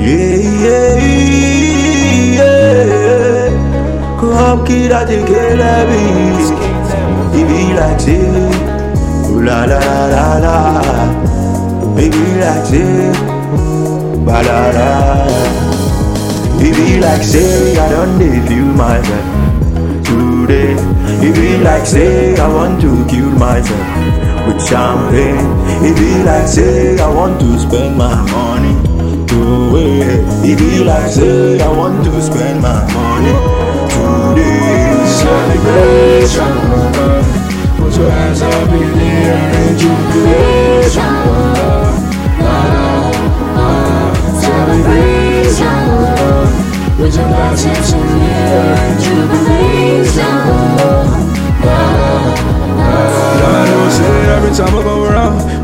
Yeah, yeah, yeah. Take care of it. Be like say, ooh la la la la. It be like say, ba la la. It be like say, I don't dey feel myself today. It be like say, I want to kill myself with champagne. It be like say, I want to spend my money It be like say, I want to spend my money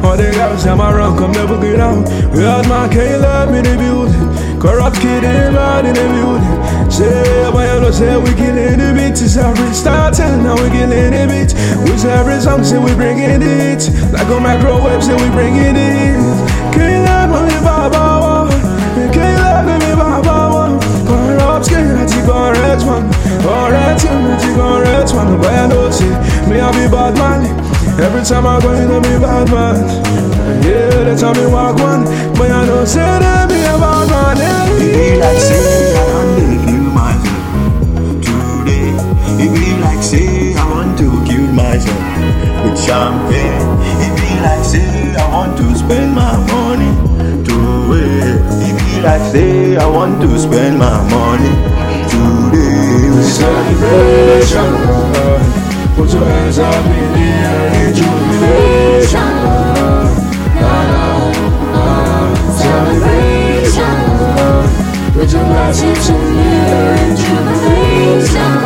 All the guys time I run, come never get out. We had my Caleb in the building, Korupt Kidd in the in the building. Say, boy, I don't say we killing the beat. It's every start and now we killing the beat. With every song, say we bringing it. Like a microwave, say we bringing it. Caleb, only Baba, Caleb, only Baba. Korupt Kidd, I take on red one. Alright, I take on red one. Boy, I don't say, me I be bad man. Every time I go in, I be bad man. Yeah, they tell me walk one, but I don't say that me a bad man. It Yeah. be like say, I don't dey feel myself today. It be like say, I want to kill myself with champagne. It be like say, I want to spend my money today. It be like say, I want to spend my money today. Celebration. Put your hands up in the air in jubilation. La, la, la. Celebration. Put your glasses in the air in jubilation.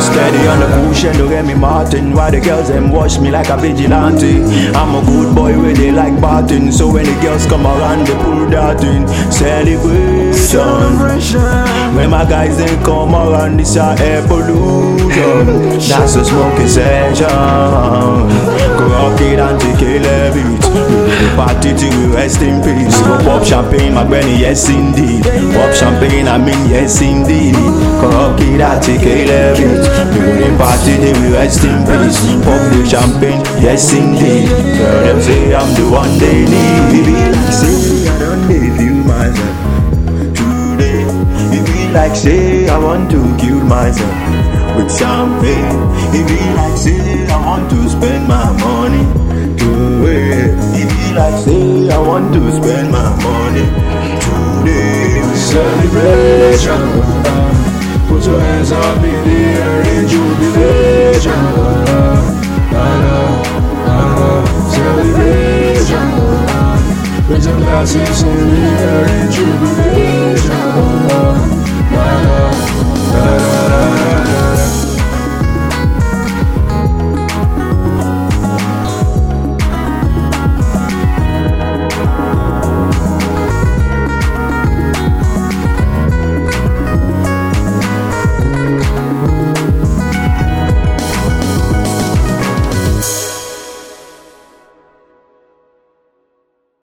Steady on the and don't get me Martin. Why the girls them watch me like a vigilante? I'm a good boy where they like Barton. So when the girls come around, they pull that in. Celebration. When my guys they come around, this a air pollution. That's a smoking session. Korupt Kidd and tequila beat. We party till we rest in peace. Go pop champagne, my granny, yes indeed. Pop champagne, I mean yes indeed. Korupt Kidd and tequila beat. We go the party till we rest in peace. Pop the champagne, yes indeed. Tell them say I'm the one they need. Say I don't dey feel myself today. It be like say I want to kill myself with champagne. It be like say I want to spend my money today. It like say I want to spend my money today. Celebration. Put your hands up in the air in jubilation.